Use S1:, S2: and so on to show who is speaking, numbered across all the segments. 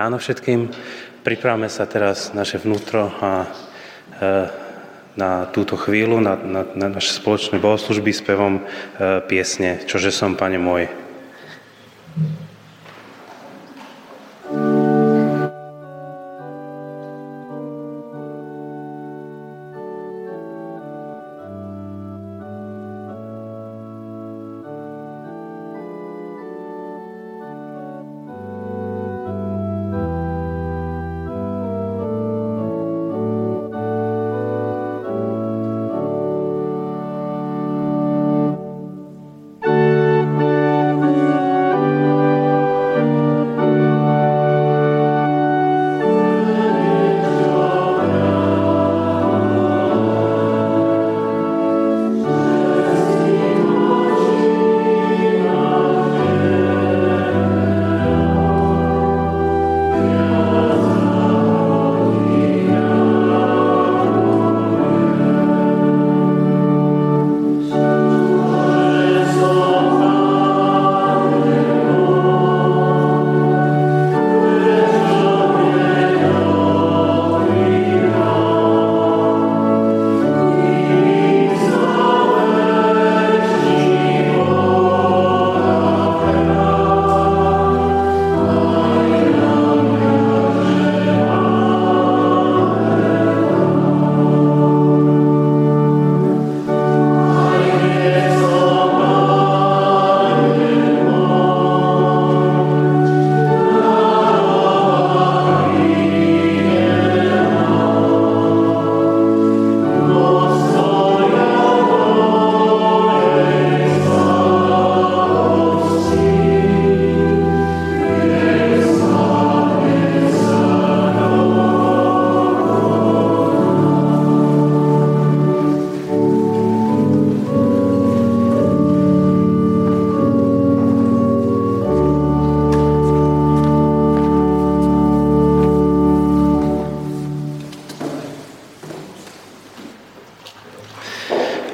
S1: Ráno všetkým. Pripravme sa teraz naše vnútro a e, na túto chvíľu, na, na, na naše spoločné bohoslužby spevom e, piesne Čože som, Pane môj.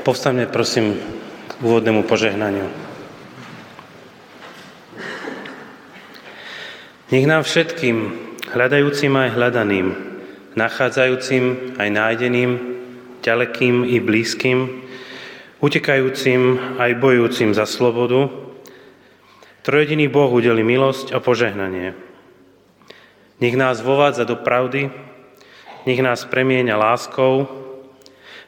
S1: Povstaňme prosím k úvodnému požehnaniu. Nech nám všetkým, hľadajúcim aj hľadaným, nachádzajúcim aj nájdeným, ďalekým i blízkym, utekajúcim aj bojujúcim za slobodu, trojediný Boh udeli milosť a požehnanie. Nech nás vovádza do pravdy, nech nás premieňa láskou,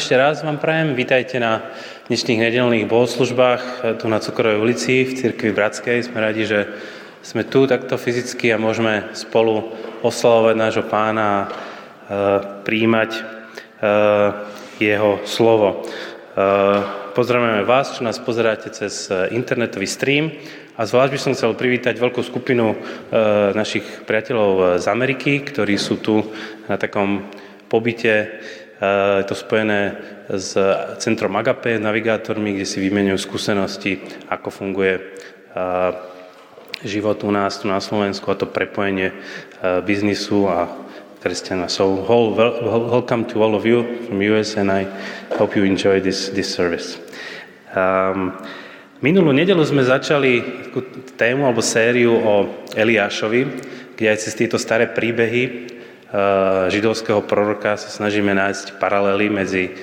S1: Ešte raz vám prajem. Vítajte na dnešných nedelných bohoslužbách tu na Cukrovej ulici v Cirkvi Bratskej. Sme radi, že sme tu takto fyzicky a môžeme spolu oslavovať nášho pána a e, príjmať e, jeho slovo. E, pozdravujeme vás, čo nás pozeráte cez internetový stream a zvlášť by som chcel privítať veľkú skupinu našich priateľov z Ameriky, ktorí sú tu na takom pobyte je to spojené s centrom Agape, navigátormi, kde si vymenujú skúsenosti, ako funguje život u nás tu na Slovensku a to prepojenie biznisu a kresťana. So welcome to all of you from US and I hope you enjoy this, this service. Um, minulú nedelu sme začali tému alebo sériu o Eliášovi, kde aj cez tieto staré príbehy Eh, židovského proroka sa snažíme nájsť paralely medzi eh,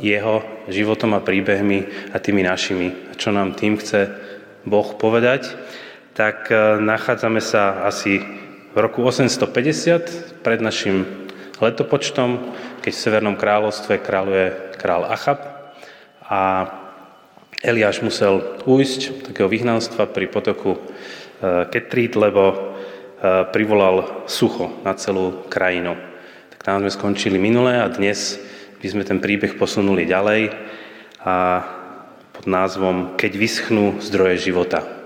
S1: jeho životom a príbehmi a tými našimi. A čo nám tým chce Boh povedať, tak eh, nachádzame sa asi v roku 850 pred našim letopočtom, keď v Severnom kráľovstve kráľuje král Achab a Eliáš musel ujsť takého vyhnanstva pri potoku Ketrít, lebo privolal sucho na celú krajinu. Tak tam sme skončili minulé a dnes by sme ten príbeh posunuli ďalej a pod názvom Keď vyschnú zdroje života.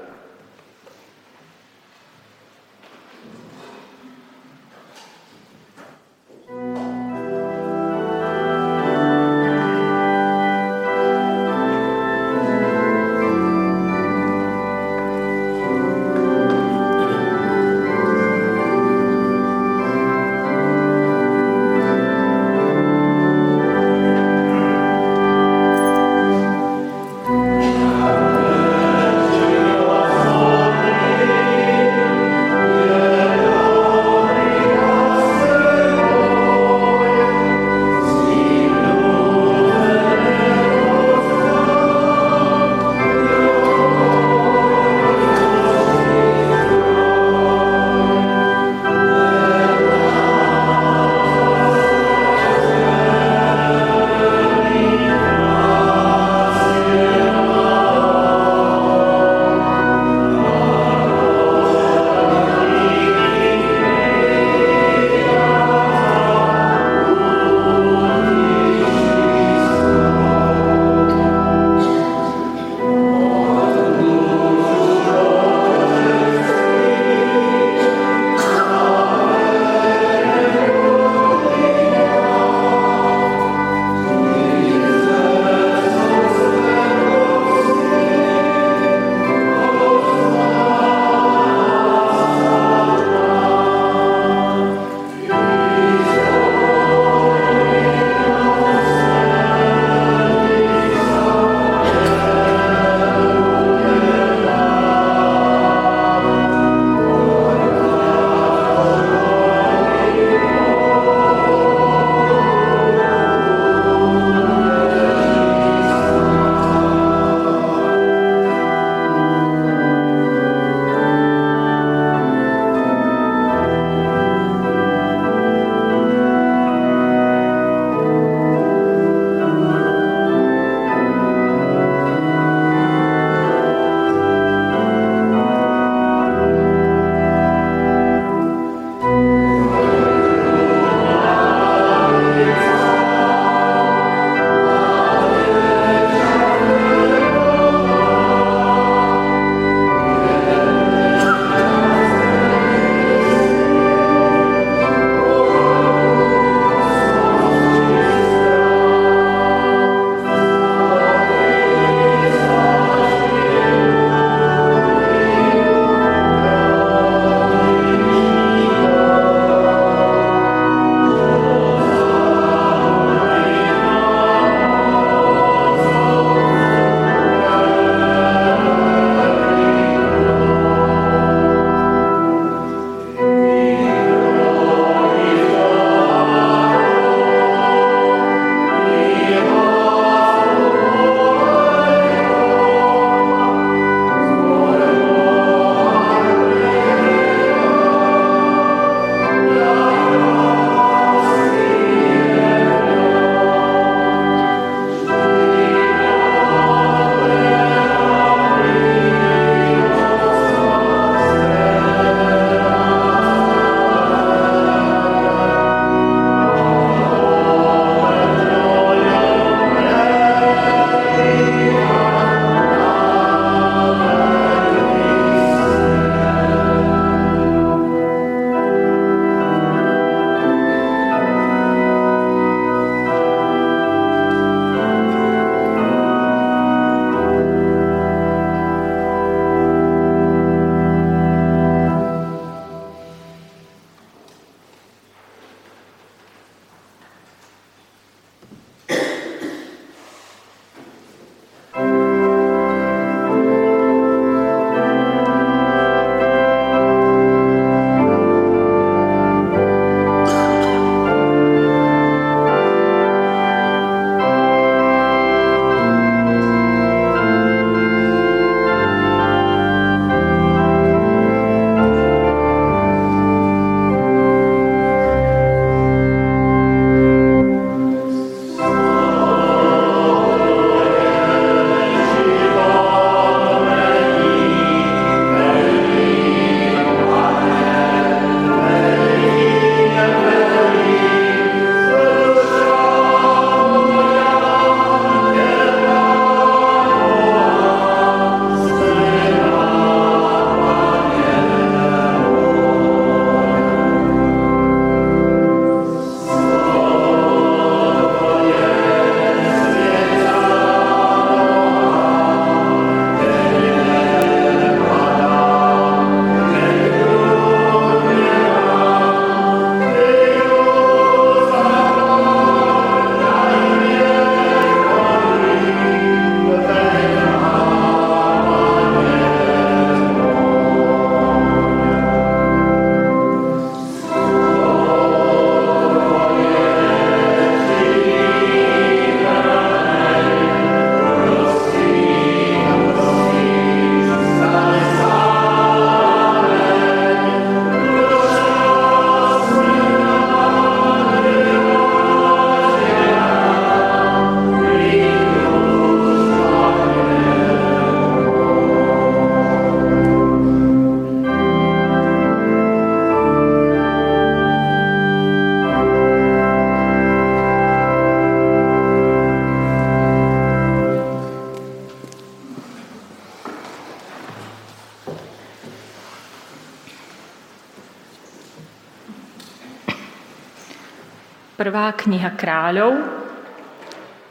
S2: Kniha kráľov,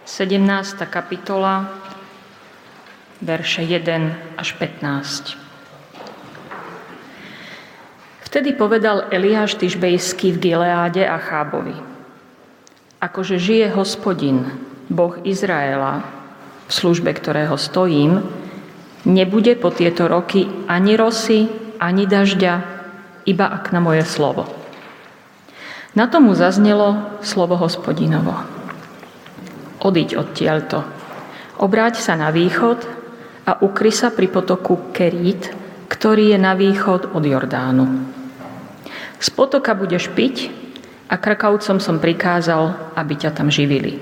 S2: 17. kapitola, verše 1 až 15. Vtedy povedal Eliáš Tyžbejský v Gileáde a Chábovi. Akože žije hospodin, Boh Izraela, v službe ktorého stojím, nebude po tieto roky ani rosy, ani dažďa, iba ak na moje slovo. Na tomu zaznelo slovo hospodinovo. Odiď odtiaľto. Obráť sa na východ a ukry sa pri potoku Kerít, ktorý je na východ od Jordánu. Z potoka budeš piť a krkavcom som prikázal, aby ťa tam živili.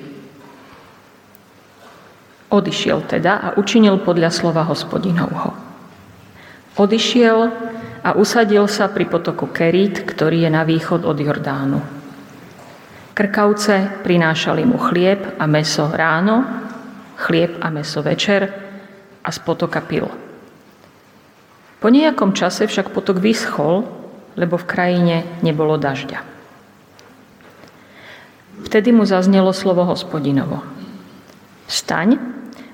S2: Odišiel teda a učinil podľa slova hospodinovho. Odišiel a usadil sa pri potoku Kerit, ktorý je na východ od Jordánu. Krkavce prinášali mu chlieb a meso ráno, chlieb a meso večer a z potoka pil. Po nejakom čase však potok vyschol lebo v krajine nebolo dažďa. Vtedy mu zaznelo slovo hospodinovo. Staň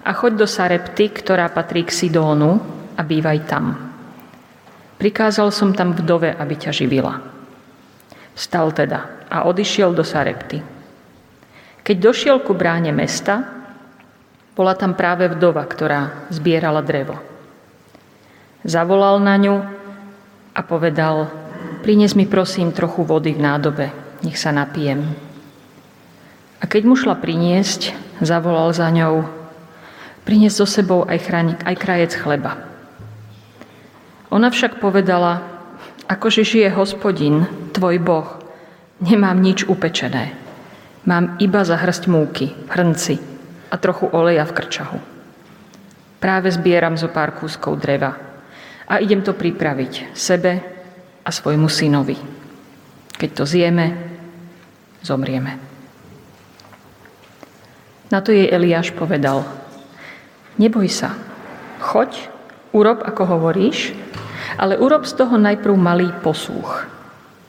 S2: a choď do Sarepty, ktorá patrí k Sidónu a bývaj tam. Prikázal som tam vdove, aby ťa živila. Stal teda a odišiel do Sarepty. Keď došiel ku bráne mesta, bola tam práve vdova, ktorá zbierala drevo. Zavolal na ňu a povedal, Prines mi prosím trochu vody v nádobe, nech sa napijem. A keď mu šla priniesť, zavolal za ňou, priniesť so sebou aj, chraň, aj krajec chleba. Ona však povedala, akože žije hospodin, tvoj boh, nemám nič upečené. Mám iba za hrst múky, hrnci a trochu oleja v krčahu. Práve zbieram zo pár kúskov dreva a idem to pripraviť sebe a svojmu synovi. Keď to zjeme, zomrieme. Na to jej Eliáš povedal, neboj sa, choď, urob, ako hovoríš, ale urob z toho najprv malý posúch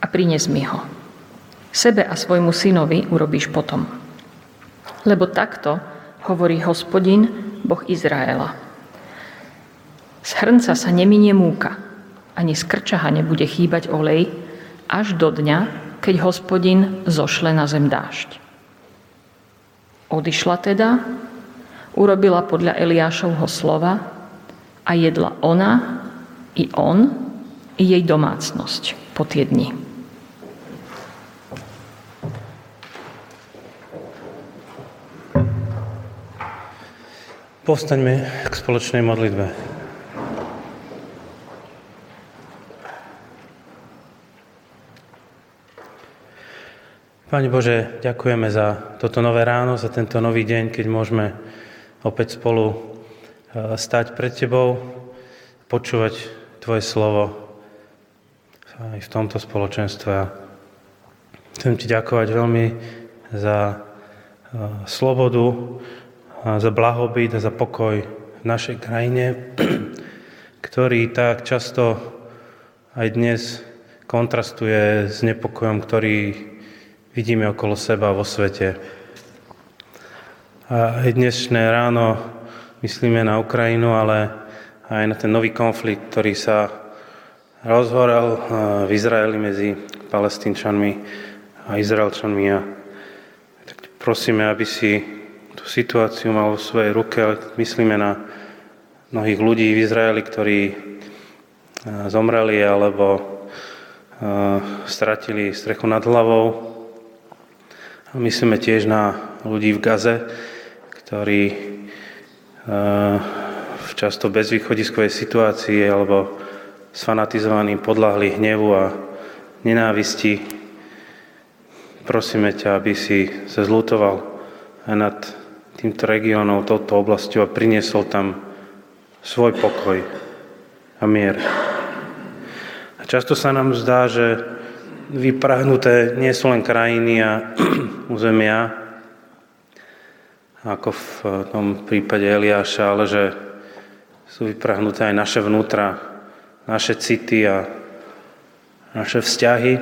S2: a prines mi ho. Sebe a svojmu synovi urobíš potom. Lebo takto hovorí hospodin, Boh Izraela. Z hrnca sa neminie múka, ani z krčaha nebude chýbať olej, až do dňa, keď hospodin zošle na zem dážď. Odišla teda, urobila podľa Eliášovho slova a jedla ona, i on, i jej domácnosť po tie dni.
S1: Povstaňme k spoločnej modlitbe. Pane Bože, ďakujeme za toto nové ráno, za tento nový deň, keď môžeme opäť spolu e, stať pred Tebou, počúvať Tvoje slovo aj v tomto spoločenstve. Chcem Ti ďakovať veľmi za e, slobodu, za blahobyt a za pokoj v našej krajine, ktorý tak často aj dnes kontrastuje s nepokojom, ktorý vidíme okolo seba vo svete. A aj dnešné ráno myslíme na Ukrajinu, ale aj na ten nový konflikt, ktorý sa rozhorel v Izraeli medzi palestínčanmi a Izraelčanmi. A tak prosíme, aby si tú situáciu mal vo svojej ruke, ale myslíme na mnohých ľudí v Izraeli, ktorí zomreli alebo stratili strechu nad hlavou, Myslíme tiež na ľudí v Gaze, ktorí eh, v často bezvýchodiskovej situácii alebo sfanatizovaní podľahli hnevu a nenávisti. Prosíme ťa, aby si sa zlutoval aj nad týmto regiónom, touto oblasťou a priniesol tam svoj pokoj a mier. A často sa nám zdá, že vyprahnuté nie sú len krajiny a územia, ako v tom prípade Eliáša, ale že sú vyprahnuté aj naše vnútra, naše city a naše vzťahy.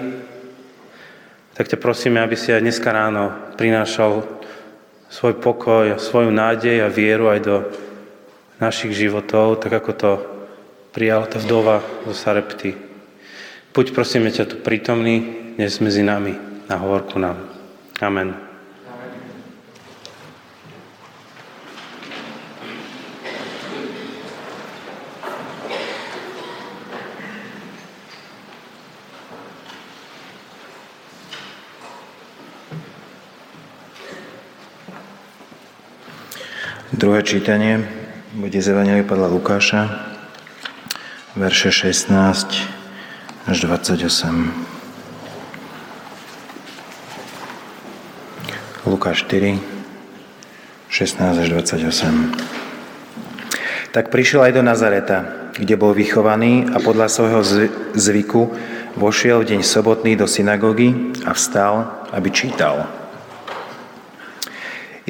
S1: tak ťa prosíme, aby si aj dneska ráno prinášal svoj pokoj, svoju nádej a vieru aj do našich životov, tak ako to prijala tá vdova zo Sarepty. Buď prosíme ťa tu prítomný dnes medzi nami, na hovorku nám. Amen.
S3: Druhé čítanie bude z Evangelia podľa Lukáša, verše 16 až 28. Lukáš 4, 16 až 28. Tak prišiel aj do Nazareta, kde bol vychovaný a podľa svojho zvyku vošiel v deň sobotný do synagógy a vstal, aby čítal.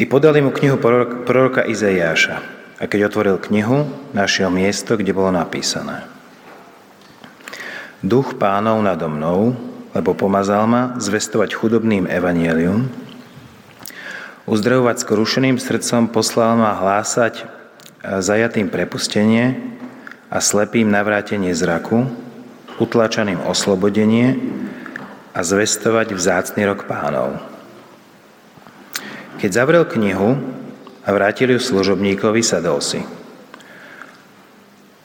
S3: I podali mu knihu proroka Izaiáša. A keď otvoril knihu, našiel miesto, kde bolo napísané. Duch pánov nado mnou, lebo pomazal ma zvestovať chudobným evanielium, uzdravovať skrušeným srdcom, poslal ma hlásať zajatým prepustenie a slepým navrátenie zraku, utlačaným oslobodenie a zvestovať vzácný rok pánov. Keď zavrel knihu a vrátil ju služobníkovi, sadol si.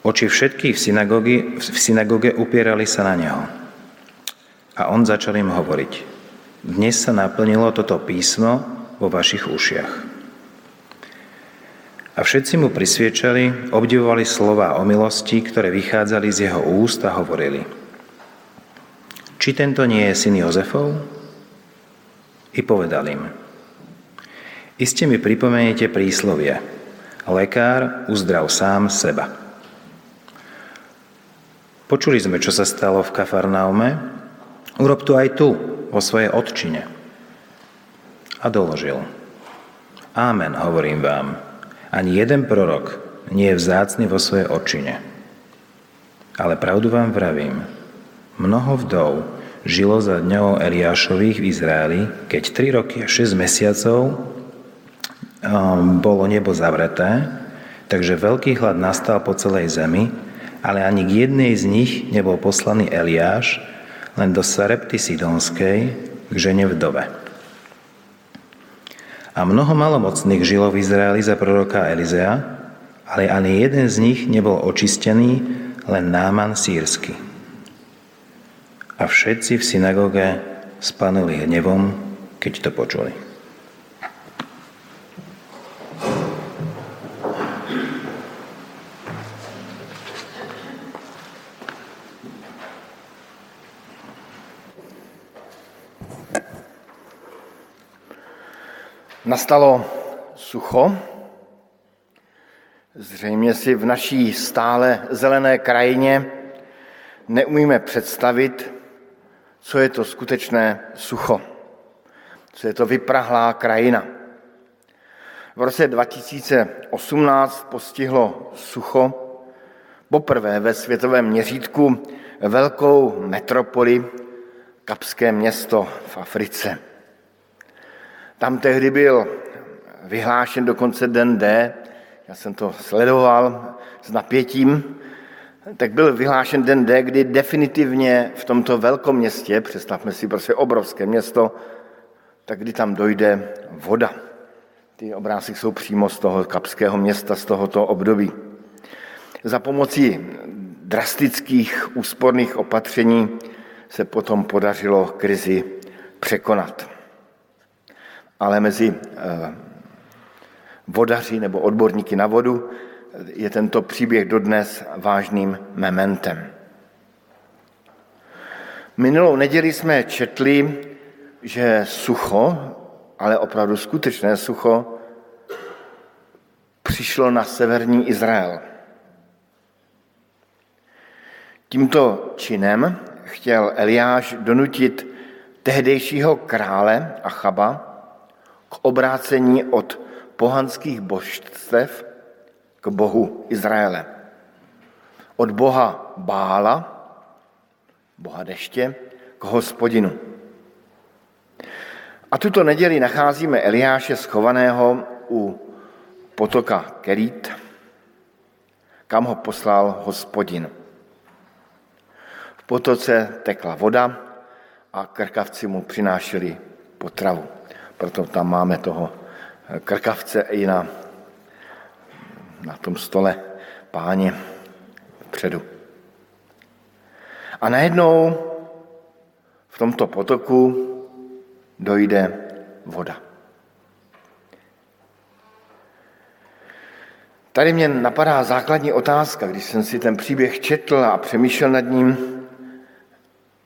S3: Oči všetkých v, v synagóge upierali sa na neho. A on začal im hovoriť. Dnes sa naplnilo toto písmo vo vašich ušiach. A všetci mu prisviečali, obdivovali slova o milosti, ktoré vychádzali z jeho úst a hovorili. Či tento nie je syn Jozefov? I povedal im, Iste mi pripomeniete príslovie. Lekár uzdrav sám seba. Počuli sme, čo sa stalo v Kafarnaume. Urob to aj tu, vo svojej odčine. A doložil. Ámen, hovorím vám. Ani jeden prorok nie je vzácný vo svojej odčine. Ale pravdu vám vravím. Mnoho vdov žilo za dňou Eliášových v Izraeli, keď 3 roky a 6 mesiacov bolo nebo zavreté, takže veľký hlad nastal po celej zemi, ale ani k jednej z nich nebol poslaný Eliáš, len do Sarepty Sidonskej, k žene vdove. A mnoho malomocných žilo v Izraeli za proroka Elizea, ale ani jeden z nich nebol očistený, len Náman sírsky. A všetci v synagóge spanuli hnevom, keď to počuli.
S4: Nastalo sucho. Zřejmě si v naší stále zelené krajině neumíme představit, co je to skutečné sucho, co je to vyprahlá krajina. V roce 2018 postihlo sucho poprvé ve světovém měřítku velkou metropoli, kapské město v Africe. Tam tehdy byl vyhlášen dokonce den D, já jsem to sledoval s napětím, tak byl vyhlášen den D, kdy definitivně v tomto velkom městě, představme si prostě obrovské město, tak kdy tam dojde voda. Ty obrázky jsou přímo z toho kapského města, z tohoto období. Za pomocí drastických úsporných opatření se potom podařilo krizi překonat ale mezi eh, vodaři nebo odborníky na vodu je tento příběh dodnes vážným mementem. Minulou neděli jsme četli, že sucho, ale opravdu skutečné sucho, přišlo na severní Izrael. Tímto činem chtěl Eliáš donutit tehdejšího krále Achaba, k obrácení od pohanských božstev k Bohu Izraele. Od Boha Bála, Boha deště, k hospodinu. A tuto neděli nacházíme Eliáše schovaného u potoka Kerít, kam ho poslal hospodin. V potoce tekla voda a krkavci mu přinášeli potravu. Proto tam máme toho krkavce i na, na tom stole páně předu. A najednou v tomto potoku dojde voda. Tady mě napadá základní otázka, když jsem si ten příběh četl a přemýšlel nad ním,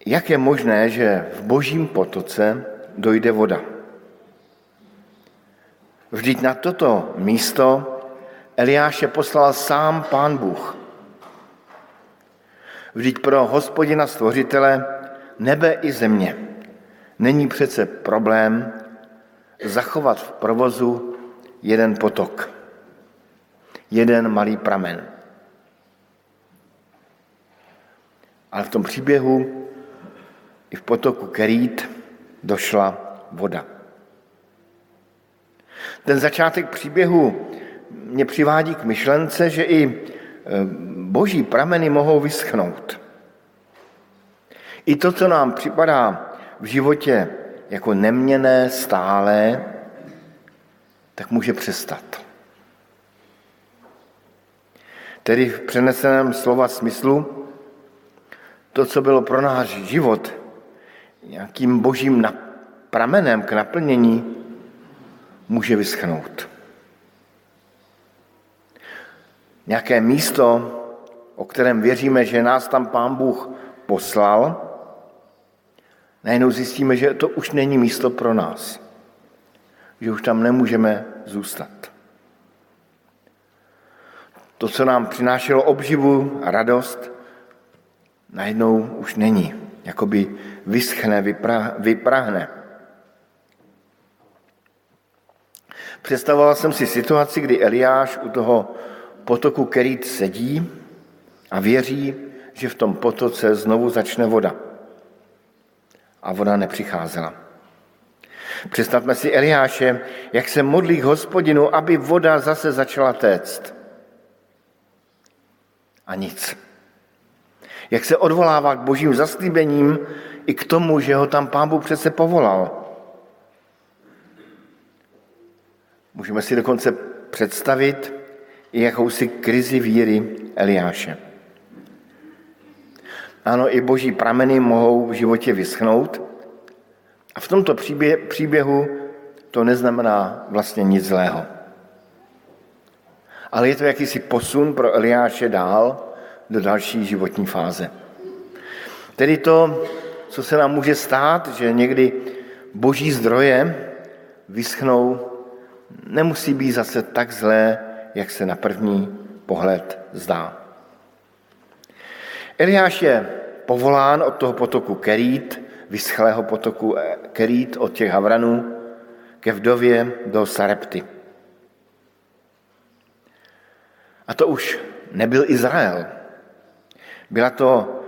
S4: jak je možné, že v božím potoce dojde voda. Vždyť na toto místo Eliáše poslal sám pán Bůh. Vždyť pro hospodina stvořitele nebe i země není přece problém zachovat v provozu jeden potok, jeden malý pramen. Ale v tom příběhu i v potoku Kerít došla voda. Ten začátek příběhu mě přivádí k myšlence, že i e, boží prameny mohou vyschnout. I to, co nám připadá v životě jako neměné, stálé, tak může přestat. Tedy v přeneseném slova smyslu, to, co bylo pro náš život nějakým božím pramenem k naplnění, může vyschnout. Nějaké místo, o kterém věříme, že nás tam Pán Bůh poslal, najednou zjistíme, že to už není místo pro nás. Že už tam nemůžeme zůstat. To, co nám přinášelo obživu a radost, najednou už není. Jakoby vyschne, vyprahne. Představoval jsem si situaci, kdy Eliáš u toho potoku Kerít sedí a věří, že v tom potoce znovu začne voda. A voda nepřicházela. Představme si Eliáše, jak se modlí k hospodinu, aby voda zase začala téct. A nic. Jak se odvolává k božím zaslíbením i k tomu, že ho tam pán Bůh přece povolal. Můžeme si dokonce představit i jakousi krizi víry Eliáše. Ano, i boží prameny mohou v životě vyschnout a v tomto příběhu to neznamená vlastně nic zlého. Ale je to jakýsi posun pro Eliáše dál do další životní fáze. Tedy to, co se nám může stát, že někdy boží zdroje vyschnou nemusí být zase tak zlé, jak se na první pohled zdá. Eliáš je povolán od toho potoku Kerít, vyschlého potoku eh, Kerít od těch Havranů, ke vdově do Sarepty. A to už nebyl Izrael. Byla to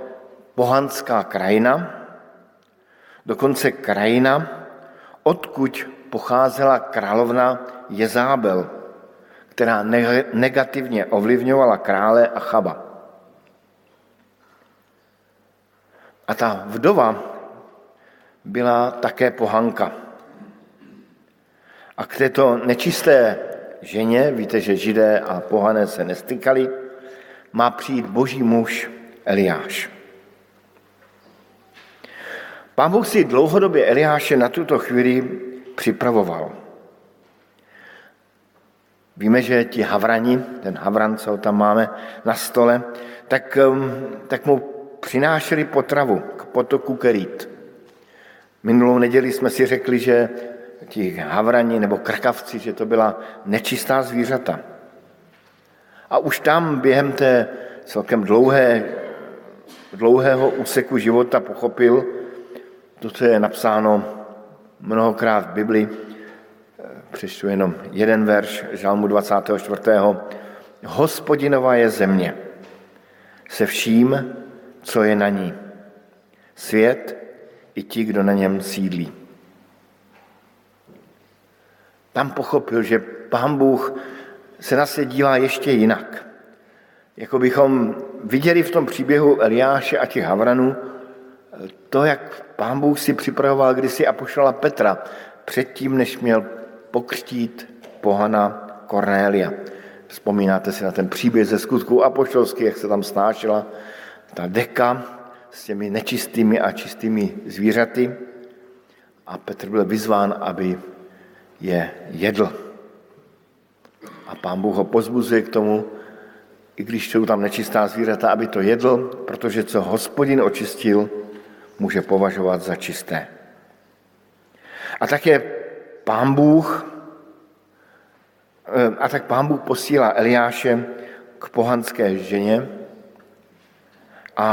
S4: pohanská krajina, dokonce krajina, odkud pocházela královna Jezábel, která negativně ovlivňovala krále a chaba. A ta vdova byla také pohanka. A k této nečisté ženě, víte, že židé a pohané se nestykali, má přijít boží muž Eliáš. Pán Bůh si dlouhodobě Eliáše na tuto chvíli připravoval. Víme, že ti havrani, ten havran, co tam máme na stole, tak, um, tak mu přinášeli potravu k potoku Kerít. Minulou neděli jsme si řekli, že ti havrani nebo krkavci, že to byla nečistá zvířata. A už tam během té celkem dlouhé, dlouhého úseku života pochopil to, co je napsáno mnohokrát v Bibli, Přečtu jenom jeden verš Žalmu 24. Hospodinova je země se vším, co je na ní. Svět i ti, kdo na něm sídlí. tam pochopil, že pán Bůh se na se dívá ještě jinak. Jako bychom viděli v tom příběhu Eliáše a těch Havranů to, jak pán Bůh si připravoval kdysi apoštola Petra předtím, než měl pokřtít pohana Kornélia. Vzpomínáte si na ten příběh ze skutků apoštolských, jak se tam snášela ta deka s těmi nečistými a čistými zvířaty a Petr byl vyzván, aby je jedl. A pán Bůh ho pozbuzuje k tomu, i když jsou tam nečistá zvířata, aby to jedl, protože co hospodin očistil, může považovat za čisté. A také pán Bůh, eh, a tak pán Bůh posílá Eliáše k pohanské ženě a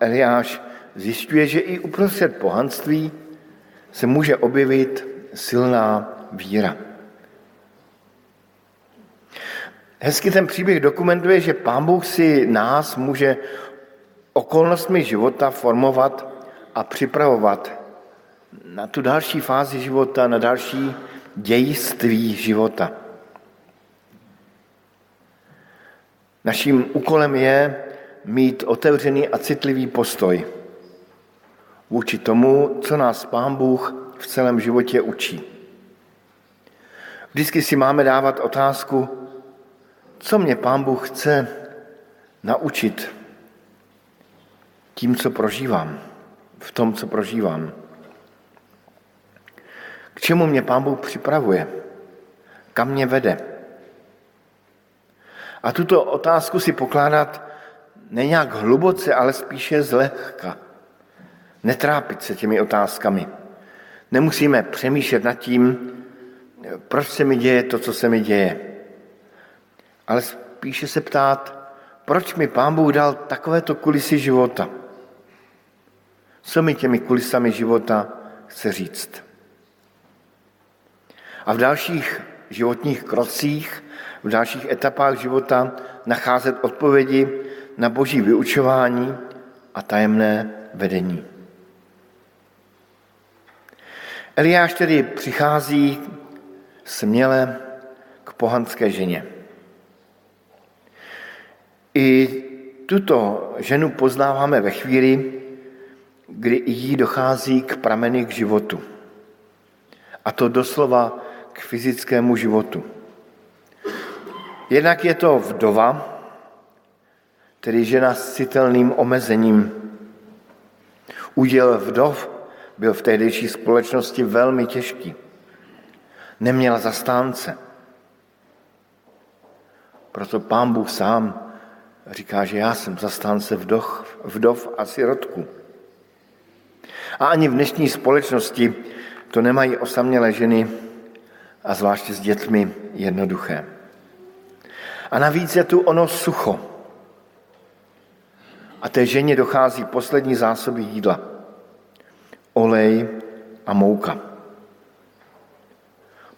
S4: Eliáš zjišťuje, že i uprostřed pohanství se může objevit silná víra. Hezky ten příběh dokumentuje, že Pán Bůh si nás může okolnostmi života formovat a připravovat na tu další fázi života, na další dějství života. Naším úkolem je mít otevřený a citlivý postoj vůči tomu, co nás Pán Bůh v celém životě učí. Vždycky si máme dávat otázku, co mě Pán Bůh chce naučit tím, co prožívám, v tom, co prožívám. K čemu mě Pán Bůh připravuje? Kam mě vede? A tuto otázku si pokládat nejak hluboce, ale spíše zlehka. Netrápit se těmi otázkami. Nemusíme přemýšlet nad tím, proč se mi děje to, co se mi děje. Ale spíše se ptát, proč mi Pán Bůh dal takovéto kulisy života. Co mi těmi kulisami života chce říct. A v dalších životních krocích, v dalších etapách života nacházet odpovědi na boží vyučování a tajemné vedení. Eliáš tedy přichází směle k pohanské ženě. I tuto ženu poznáváme ve chvíli, kdy jí dochází k prameny k životu. A to doslova k fyzickému životu. Jednak je to vdova, tedy žena s citelným omezením. Úděl vdov byl v tehdejší společnosti velmi těžký. Neměla zastánce. Proto pán Bůh sám říká, že já jsem zastánce vdov, vdov a sirotku. A ani v dnešní společnosti to nemají osamělé ženy a zvláště s dětmi jednoduché. A navíc je tu ono sucho. A té ženě dochází poslední zásoby jídla. Olej a mouka.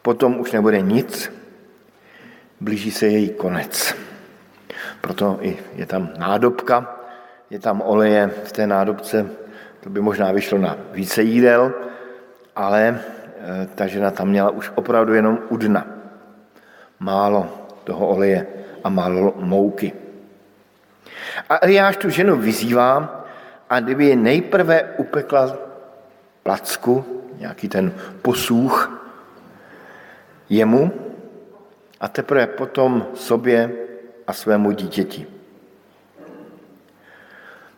S4: Potom už nebude nic, blíží se její konec. Proto i je tam nádobka, je tam oleje v té nádobce, to by možná vyšlo na více jídel, ale e, ta žena tam měla už opravdu jenom u dna. Málo toho oleje a málo mouky. A Eliáš tu ženu vyzývá, a kdyby je nejprve upekla placku, nějaký ten posůch jemu a teprve potom sobě a svému dítěti.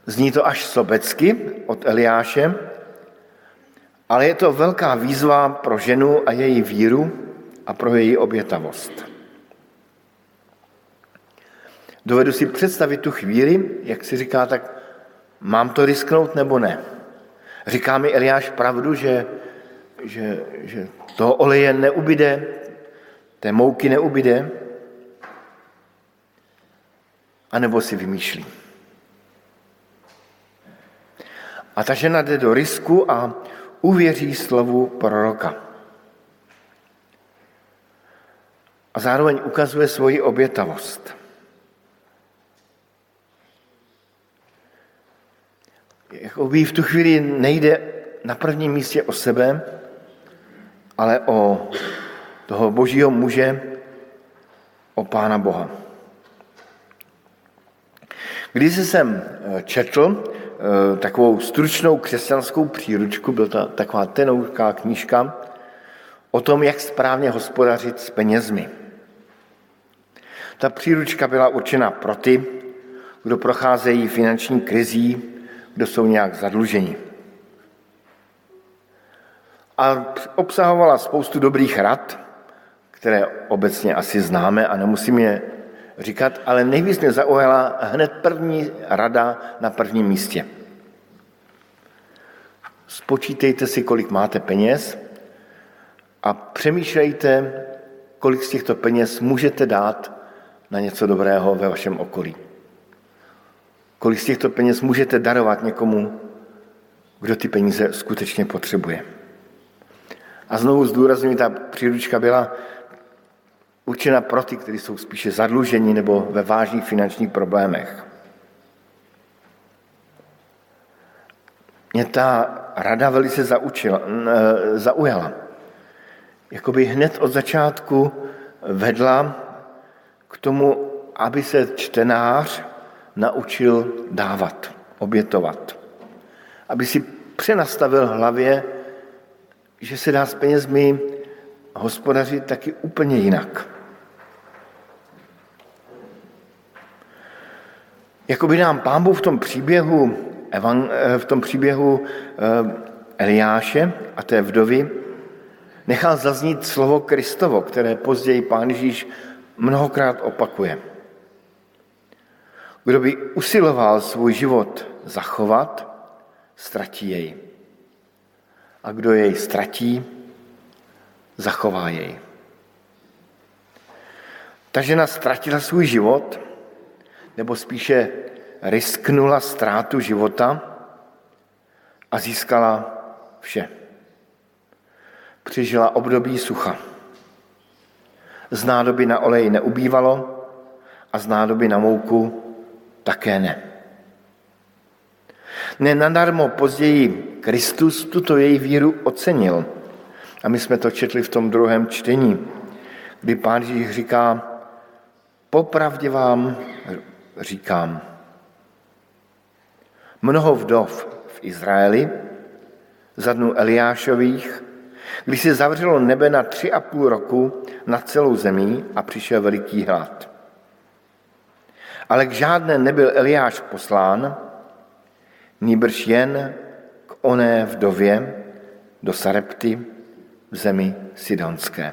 S4: Zní to až sobecky od Eliáše, ale je to velká výzva pro ženu a její víru a pro její obětavost. Dovedu si představit tu chvíli, jak si říká, tak mám to risknout nebo ne. Říká mi Eliáš pravdu, že, že, že toho oleje neubyde, té mouky neubyde, anebo si vymýšlí. A ta žena jde do risku a uvěří slovu proroka. A zároveň ukazuje svoji obětavost. Jakoby v tu chvíli nejde na prvním místě o sebe, ale o toho božího muže o Pána Boha. Když jsem eh, četl takovou stručnou křesťanskou příručku, byla to taková tenouká knížka o tom, jak správně hospodařit s penězmi. Ta příručka byla určena pro ty, kdo procházejí finanční krizí, kdo jsou nějak zadluženi. A obsahovala spoustu dobrých rad, které obecně asi známe a nemusím je říkat, ale nejvíc mě zaujala hned první rada na prvním místě. Spočítejte si, kolik máte peněz a přemýšlejte, kolik z těchto peněz můžete dát na něco dobrého ve vašem okolí. Kolik z těchto peněz můžete darovat někomu, kdo ty peníze skutečně potřebuje. A znovu zdůraznuju, ta příručka byla určena pro ty, kteří jsou spíše zadluženi nebo ve vážných finančních problémech. Mě ta rada velice zaučila, zaujala. Jakoby hned od začátku vedla k tomu, aby se čtenář naučil dávat, obětovat. Aby si přenastavil v hlavě, že se dá s penězmi hospodařit taky úplně jinak. Jakoby nám pán Bůh v tom příběhu, v tom příběhu eh, Eliáše a té vdovy nechal zaznít slovo Kristovo, které později pán Ježíš mnohokrát opakuje. Kdo by usiloval svůj život zachovat, ztratí jej. A kdo jej ztratí, zachová jej. Ta žena ztratila svůj život, nebo spíše risknula ztrátu života a získala vše. Přežila období sucha. Z nádoby na olej neubývalo a z nádoby na mouku také ne. Nenadarmo později Kristus tuto její víru ocenil. A my jsme to četli v tom druhém čtení, kdy pán Ježíš říká, popravdě vám říkám, mnoho vdov v Izraeli za dnu Eliášových, když se zavřelo nebe na tři a půl roku nad celou zemí a přišel veliký hlad. Ale k žádné nebyl Eliáš poslán, nýbrž jen k oné vdově do Sarepty v zemi Sidonské.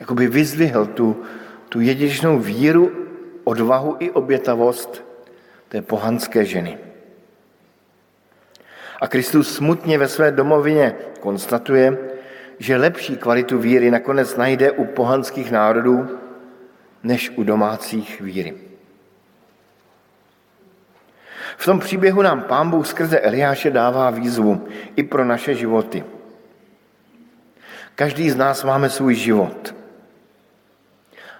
S4: Jakoby vyzvihl tu, tu jedinečnou víru, odvahu i obětavost té pohanské ženy. A Kristus smutně ve své domovině konstatuje, že lepší kvalitu víry nakonec najde u pohanských národů než u domácích víry. V tom příběhu nám pán Bůh skrze Eliáše dává výzvu i pro naše životy. Každý z nás máme svůj život.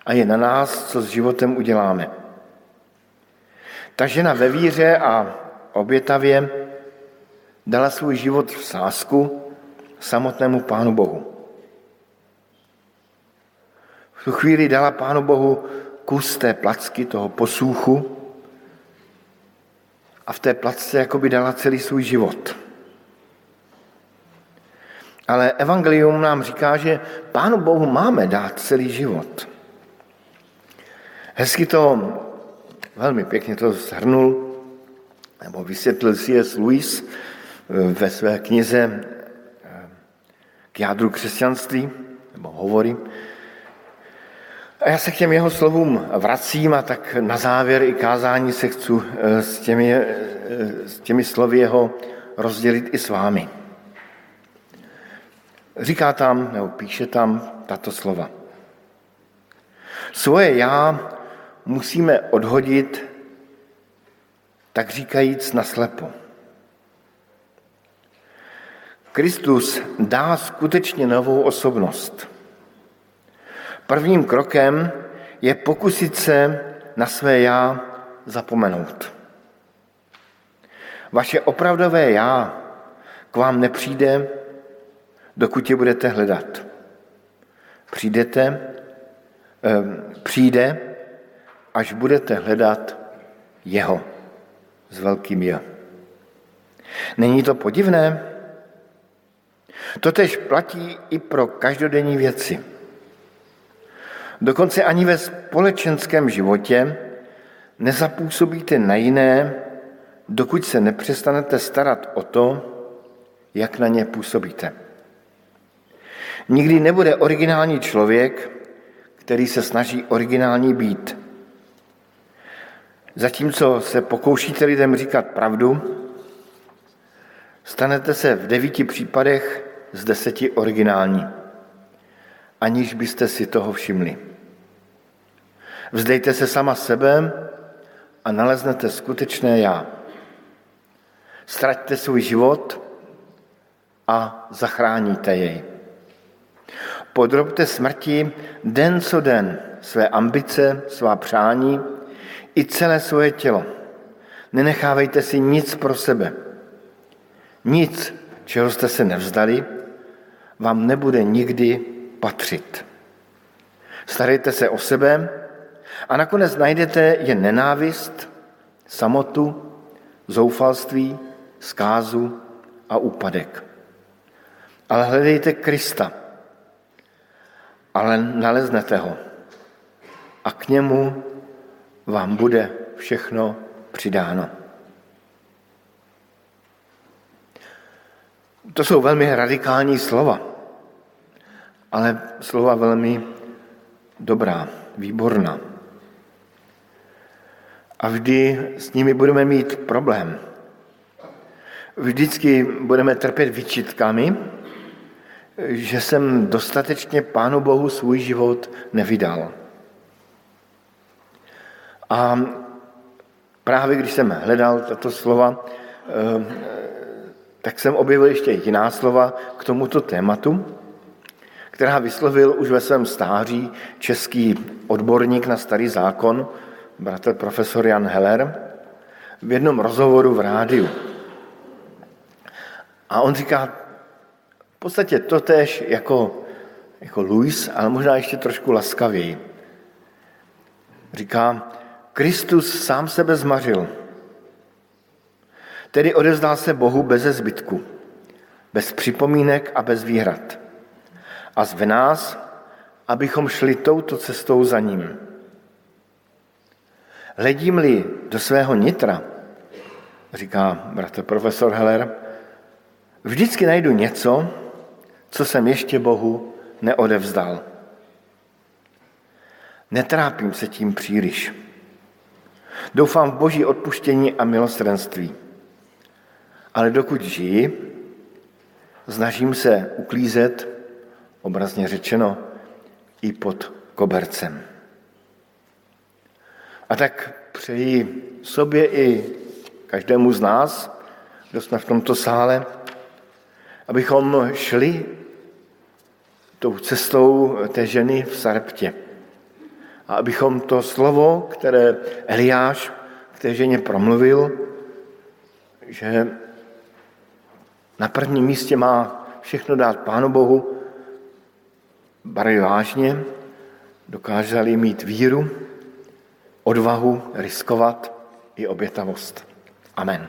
S4: A je na nás, co s životem uděláme. Ta žena ve víře a obětavě dala svůj život v sásku samotnému Pánu Bohu. V tu chvíli dala Pánu Bohu kus té placky, toho posůchu a v té placce by dala celý svůj život. Ale evangelium nám říká, že Pánu Bohu máme dát celý život. Hezky to, velmi pěkně to zhrnul, nebo vysvětlil C.S. Lewis eh, ve své knize eh, k jádru křesťanství, nebo hovory. A já se k těm jeho slovům vracím a tak na závěr i kázání se chci eh, s těmi, s těmi slovy jeho rozdělit i s vámi. Říká tam, nebo píše tam tato slova. Svoje já musíme odhodit, tak říkajíc, naslepo. Kristus dá skutečně novou osobnost. Prvním krokem je pokusit se na své já zapomenout. Vaše opravdové já k vám nepřijde, dokud je budete hledat. Přijdete, přijde, až budete hledat jeho s velkým je. Není to podivné? Totež platí i pro každodenní věci. Dokonce ani ve společenském životě nezapůsobíte na jiné, dokud se nepřestanete starat o to, jak na ně působíte. Nikdy nebude originální člověk, který se snaží originální být. Zatímco se pokoušíte lidem říkat pravdu, stanete se v devíti případech z deseti originální, aniž byste si toho všimli. Vzdejte se sama sebe a naleznete skutečné já. Straťte svůj život a zachráníte jej. Podrobte smrti den co den své ambice, svá přání i celé svoje tělo. Nenechávejte si nic pro sebe. Nic, čeho jste se nevzdali, vám nebude nikdy patřit. Starejte se o sebe a nakonec najdete jen nenávist, samotu, zoufalství, zkázu a úpadek. Ale hledejte Krista, ale naleznete ho. A k němu vám bude všechno přidáno. To jsou velmi radikální slova, ale slova velmi dobrá, výborná. A vždy s nimi budeme mít problém. Vždycky budeme trpět vyčitkami, že jsem dostatečně Pánu Bohu svůj život nevydal. A právě když jsem hledal tato slova, eh, tak jsem objevil ještě jiná slova k tomuto tématu, která vyslovil už ve svém stáří český odborník na starý zákon, bratr profesor Jan Heller, v jednom rozhovoru v rádiu. A on říká v podstatě totéž jako, jako Louis, ale možná ještě trošku laskavěji. Říká, Kristus sám sebe zmařil, tedy odevzdal se Bohu bez zbytku, bez připomínek a bez výhrad. A zve nás, abychom šli touto cestou za ním. Hledím-li do svého nitra, říká bratr profesor Heller, vždycky najdu něco, co jsem ještě Bohu neodevzdal. Netrápím se tím příliš. Doufám v boží odpuštění a milostrenství. Ale dokud žiji, snažím se uklízet, obrazně řečeno, i pod kobercem. A tak přeji sobě i každému z nás, kdo jsme v tomto sále, abychom šli tou cestou té ženy v Sareptě. A abychom to slovo, které Eliáš k té ženě promluvil, že na prvním místě má všechno dát Pánu Bohu, brali vážně, dokázali mít víru, odvahu riskovat i obětavost. Amen.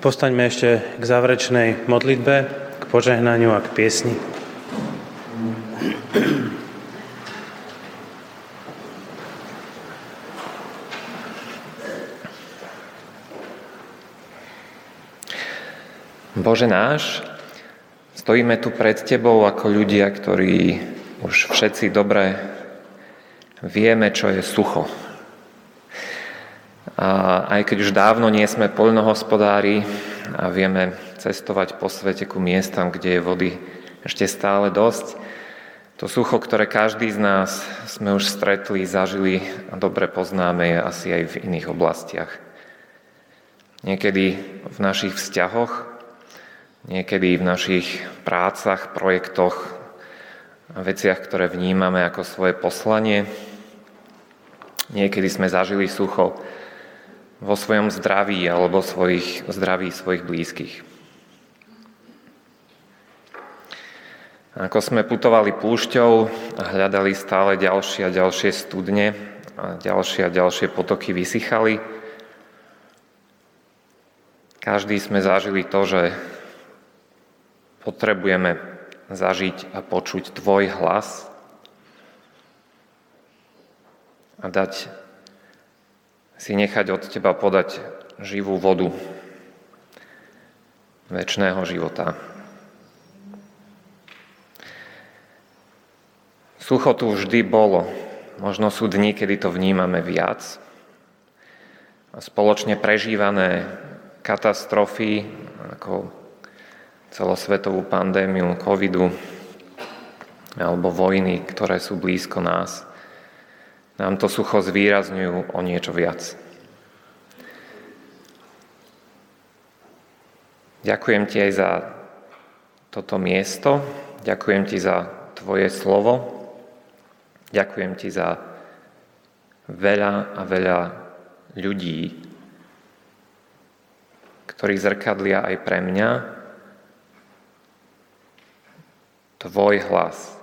S1: Postaňme ešte k záverečnej modlitbe, k požehnaniu a k piesni.
S5: Bože náš, stojíme tu pred Tebou ako ľudia, ktorí už všetci dobre vieme, čo je sucho. A aj keď už dávno nie sme poľnohospodári a vieme cestovať po svete ku miestam, kde je vody ešte stále dosť, to sucho, ktoré každý z nás sme už stretli, zažili a dobre poznáme, je asi aj v iných oblastiach. Niekedy v našich vzťahoch, niekedy v našich prácach, projektoch a veciach, ktoré vnímame ako svoje poslanie. Niekedy sme zažili sucho vo svojom zdraví alebo svojich, zdraví svojich blízkych. Ako sme putovali púšťou a hľadali stále ďalšie a ďalšie studne a ďalšie a ďalšie potoky vysychali, každý sme zažili to, že potrebujeme zažiť a počuť Tvoj hlas a dať si nechať od Teba podať živú vodu väčšného života. Sucho tu vždy bolo. Možno sú dni, kedy to vnímame viac. A spoločne prežívané katastrofy, ako celosvetovú pandémiu covidu alebo vojny, ktoré sú blízko nás, nám to sucho zvýrazňujú o niečo viac. Ďakujem ti aj za toto miesto, ďakujem ti za tvoje slovo, ďakujem ti za veľa a veľa ľudí, ktorí zrkadlia aj pre mňa tvoj hlas.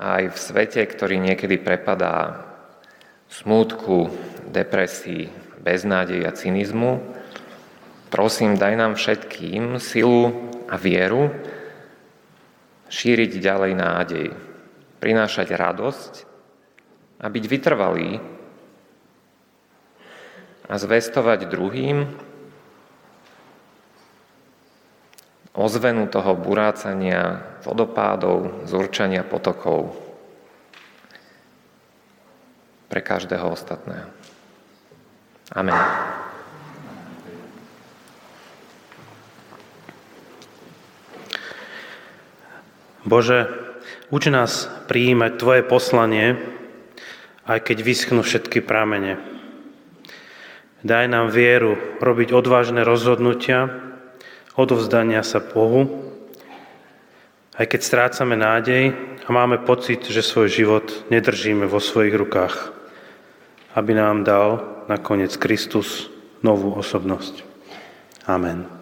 S5: Aj v svete, ktorý niekedy prepadá smútku, depresii, beznádej a cynizmu, prosím, daj nám všetkým silu a vieru šíriť ďalej nádej, prinášať radosť a byť vytrvalý a zvestovať druhým, ozvenu toho burácania vodopádov, zurčania potokov pre každého ostatného. Amen.
S1: Bože, uč nás prijímať Tvoje poslanie, aj keď vyschnú všetky prámene. Daj nám vieru robiť odvážne rozhodnutia, odovzdania sa Bohu, aj keď strácame nádej a máme pocit, že svoj život nedržíme vo svojich rukách, aby nám dal nakoniec Kristus novú osobnosť. Amen.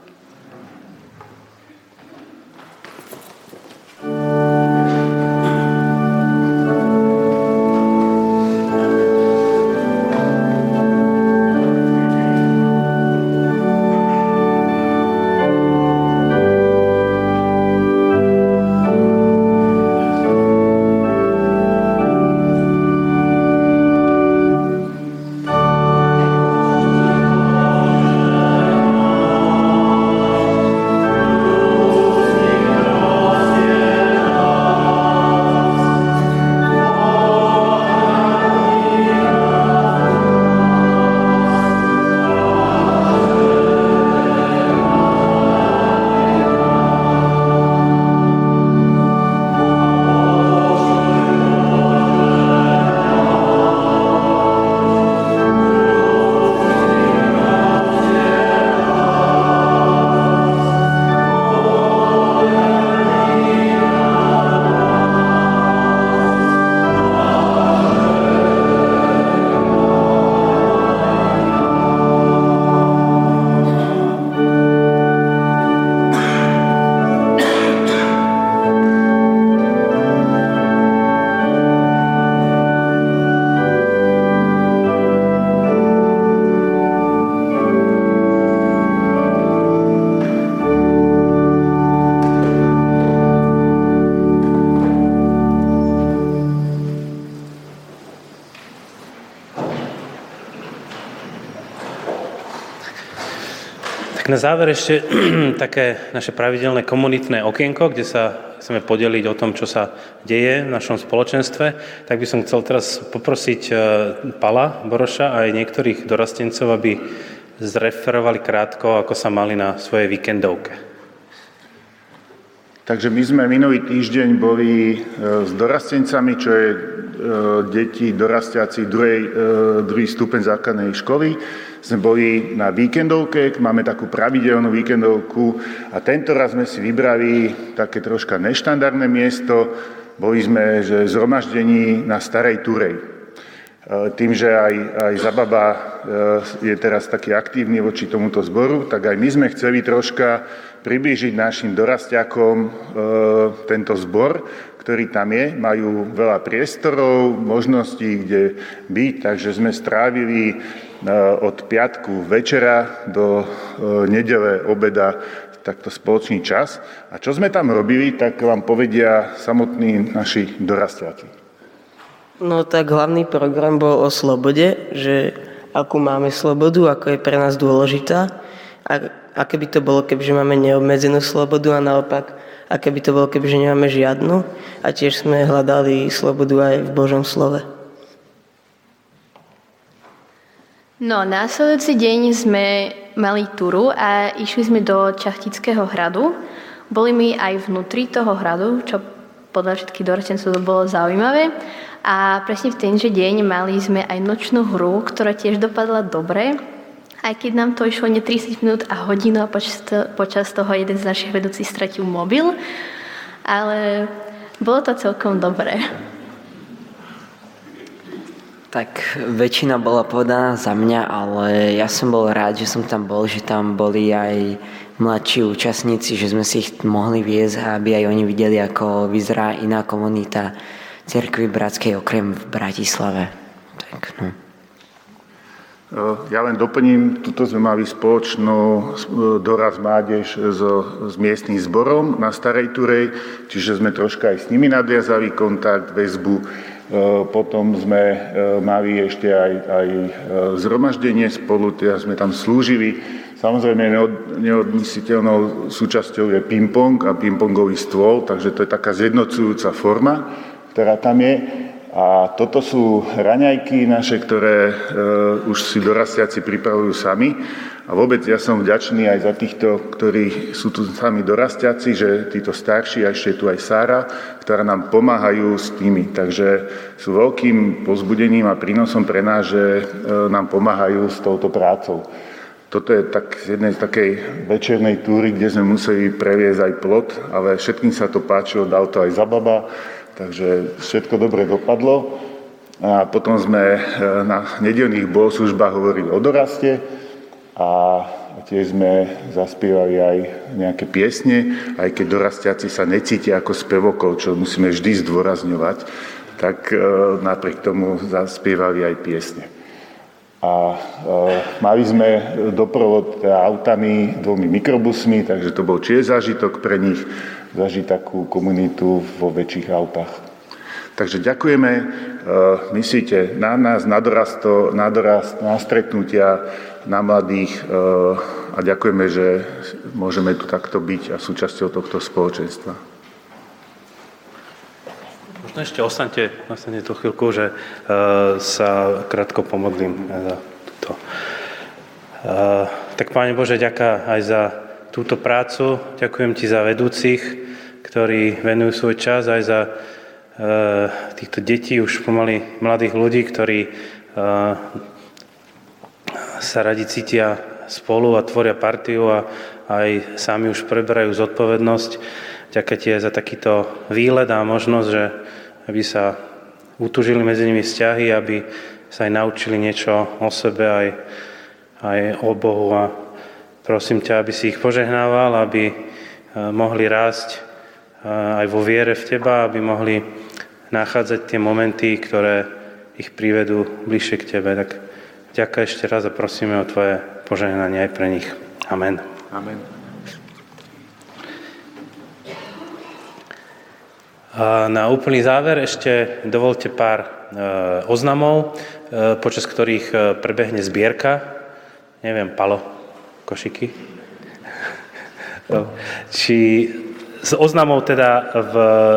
S1: Na záver ešte také naše pravidelné komunitné okienko, kde sa chceme podeliť o tom, čo sa deje v našom spoločenstve. Tak by som chcel teraz poprosiť e, Pala Boroša a aj niektorých dorastencov, aby zreferovali krátko, ako sa mali na svojej víkendovke.
S6: Takže my sme minulý týždeň boli e, s dorastencami, čo je e, deti dorastiaci druhej, e, druhý stupeň základnej školy. Sme boli na víkendovke, máme takú pravidelnú víkendovku a tento raz sme si vybrali také troška neštandardné miesto. Boli sme že zhromaždení na Starej Turej. Tým, že aj, aj Zababa je teraz taký aktívny voči tomuto zboru, tak aj my sme chceli troška priblížiť našim dorastiakom e, tento zbor, ktorý tam je. Majú veľa priestorov, možností, kde byť, takže sme strávili e, od piatku večera do e, nedele obeda takto spoločný čas. A čo sme tam robili, tak vám povedia samotní naši dorastiaci.
S7: No tak hlavný program bol o slobode, že akú máme slobodu, ako je pre nás dôležitá. A aké by to bolo, kebyže máme neobmedzenú slobodu a naopak, aké by to bolo, kebyže nemáme žiadnu. A tiež sme hľadali slobodu aj v Božom slove.
S8: No, následujúci deň sme mali túru a išli sme do Čachtického hradu. Boli mi aj vnútri toho hradu, čo podľa všetkých dorostencov to bolo zaujímavé. A presne v tenže deň mali sme aj nočnú hru, ktorá tiež dopadla dobre. Aj keď nám to išlo ne 30 minút a hodinu a počas, to, počas toho jeden z našich vedúcich stratil mobil, ale bolo to celkom dobré.
S9: Tak väčšina bola povedaná za mňa, ale ja som bol rád, že som tam bol, že tam boli aj mladší účastníci, že sme si ich mohli viesť, aby aj oni videli, ako vyzerá iná komunita Cerkvy Bratskej okrem v Bratislave. Tak, no.
S6: Ja len doplním, tuto sme mali spoločnú e, doraz mládež so, s miestnym zborom na Starej Turej, čiže sme troška aj s nimi nadviazali kontakt, väzbu. E, potom sme e, mali ešte aj, aj zhromaždenie spolu, teda sme tam slúžili. Samozrejme neodmysliteľnou súčasťou je ping-pong a ping-pongový stôl, takže to je taká zjednocujúca forma, ktorá tam je. A toto sú raňajky naše, ktoré e, už si dorastiaci pripravujú sami. A vôbec ja som vďačný aj za týchto, ktorí sú tu sami dorastiaci, že títo starší, a ešte je tu aj Sára, ktorá nám pomáhajú s tými. Takže sú veľkým pozbudením a prínosom pre nás, že e, nám pomáhajú s touto prácou. Toto je tak z jednej z takej večernej túry, kde sme museli previesť aj plot, ale všetkým sa to páčilo, dal to aj zababa. Takže všetko dobre dopadlo. A potom sme e, na nedelných bohoslužbách hovorili o doraste a tiež sme zaspievali aj nejaké piesne, aj keď dorastiaci sa necítia ako spevokov, čo musíme vždy zdôrazňovať, tak e, napriek tomu zaspievali aj piesne. A e, mali sme doprovod autami, dvomi mikrobusmi, takže to bol tiež zážitok pre nich zažiť takú komunitu vo väčších autách. Takže ďakujeme, e, myslíte na nás, na dorast, na, dorast, na stretnutia, na mladých e, a ďakujeme, že môžeme tu takto byť a súčasťou tohto spoločenstva.
S1: Možno ešte ostaňte, ostaňte tú chvíľku, že uh, sa krátko pomodlím za túto. Tak Páne Bože, ďaká aj za túto prácu. Ďakujem Ti za vedúcich, ktorí venujú svoj čas aj za e, týchto detí, už pomaly mladých ľudí, ktorí e, sa radi cítia spolu a tvoria partiu a aj sami už preberajú zodpovednosť. Ďakujem ti za takýto výlet a možnosť, že aby sa utužili medzi nimi vzťahy, aby sa aj naučili niečo o sebe, aj, aj o Bohu a Prosím ťa, aby si ich požehnával, aby eh, mohli rásť eh, aj vo viere v Teba, aby mohli nachádzať tie momenty, ktoré ich privedú bližšie k Tebe. Tak ďakujem ešte raz a prosíme o Tvoje požehnanie aj pre nich. Amen.
S6: Amen.
S1: Na úplný záver ešte dovolte pár eh, oznamov, počas ktorých prebehne zbierka. Neviem, Palo, košiky. Či s oznamov teda v,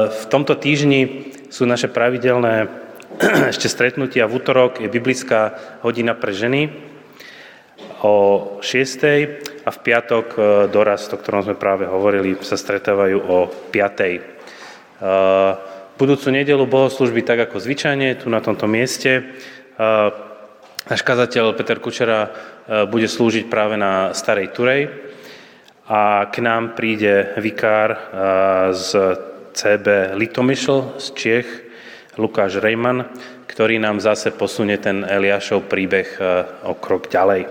S1: v tomto týždni sú naše pravidelné ešte stretnutia. V útorok je biblická hodina pre ženy o 6. a v piatok e, dorast, o ktorom sme práve hovorili, sa stretávajú o 5. E, budúcu nedelu bohoslužby tak ako zvyčajne tu na tomto mieste. E, náš kazateľ Peter Kučera bude slúžiť práve na Starej Turej a k nám príde vikár z CB Litomyšl z Čiech, Lukáš Rejman, ktorý nám zase posunie ten Eliášov príbeh o krok ďalej.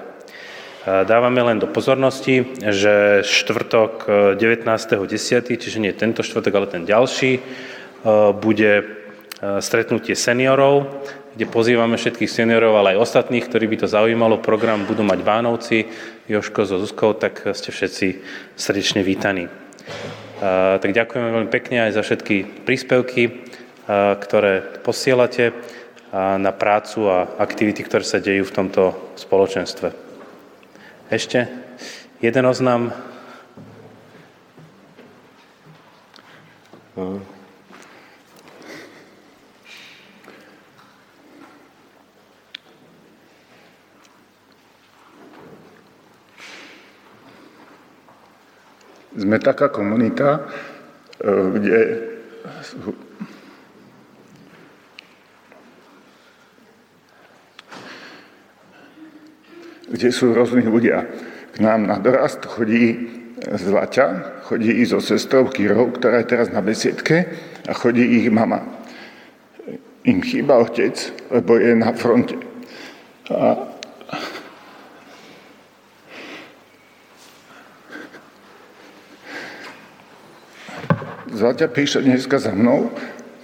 S1: Dávame len do pozornosti, že štvrtok 19.10., e, čiže nie tento štvrtok, ale ten ďalší, e, bude e, stretnutie seniorov, kde pozývame všetkých seniorov, ale aj ostatných, ktorí by to zaujímalo. Program budú mať Vánovci, Joško so Zuzkou, tak ste všetci srdečne vítaní. Tak ďakujeme veľmi pekne aj za všetky príspevky, ktoré posielate na prácu a aktivity, ktoré sa dejú v tomto spoločenstve. Ešte jeden oznam.
S6: Sme taká komunita, e, kde kde sú rôzni ľudia. K nám na dorast chodí Zlaťa, chodí i so sestrou Kyrou, ktorá je teraz na besiedke a chodí ich mama. Im chýba otec, lebo je na fronte. A Zlaťa píše dneska za mnou,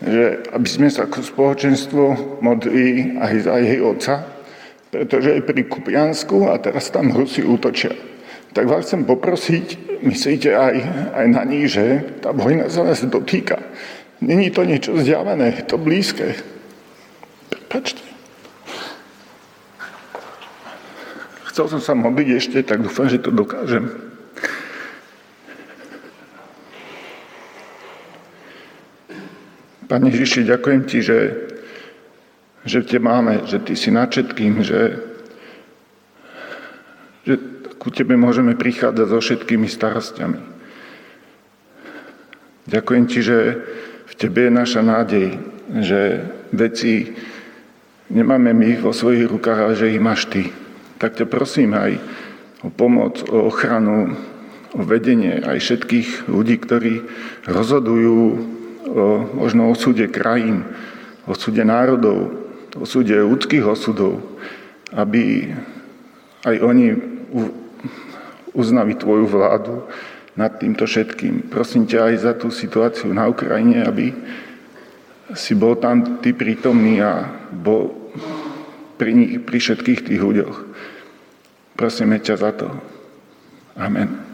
S6: že aby sme sa ako spoločenstvo modli aj za jej otca, pretože je pri Kupiansku a teraz tam Rusi útočia. Tak vás chcem poprosiť, myslíte aj, aj na ní, že tá vojna sa nás dotýka. Není to niečo vzdialené, je to blízke. Prepačte. Chcel som sa modliť ešte, tak dúfam, že to dokážem. Pane Ježiši, ďakujem Ti, že že te máme, že ty si nad všetkým, že, že ku tebe môžeme prichádzať so všetkými starostiami. Ďakujem ti, že v tebe je naša nádej, že veci nemáme my vo svojich rukách, ale že ich máš ty. Tak ťa prosím aj o pomoc, o ochranu, o vedenie aj všetkých ľudí, ktorí rozhodujú možno o súde krajín, o súde národov, o súde ľudských osudov, aby aj oni uznali tvoju vládu nad týmto všetkým. Prosím ťa aj za tú situáciu na Ukrajine, aby si bol tam ty prítomný a bol pri, nich, pri všetkých tých ľuďoch. Prosíme ťa za to. Amen.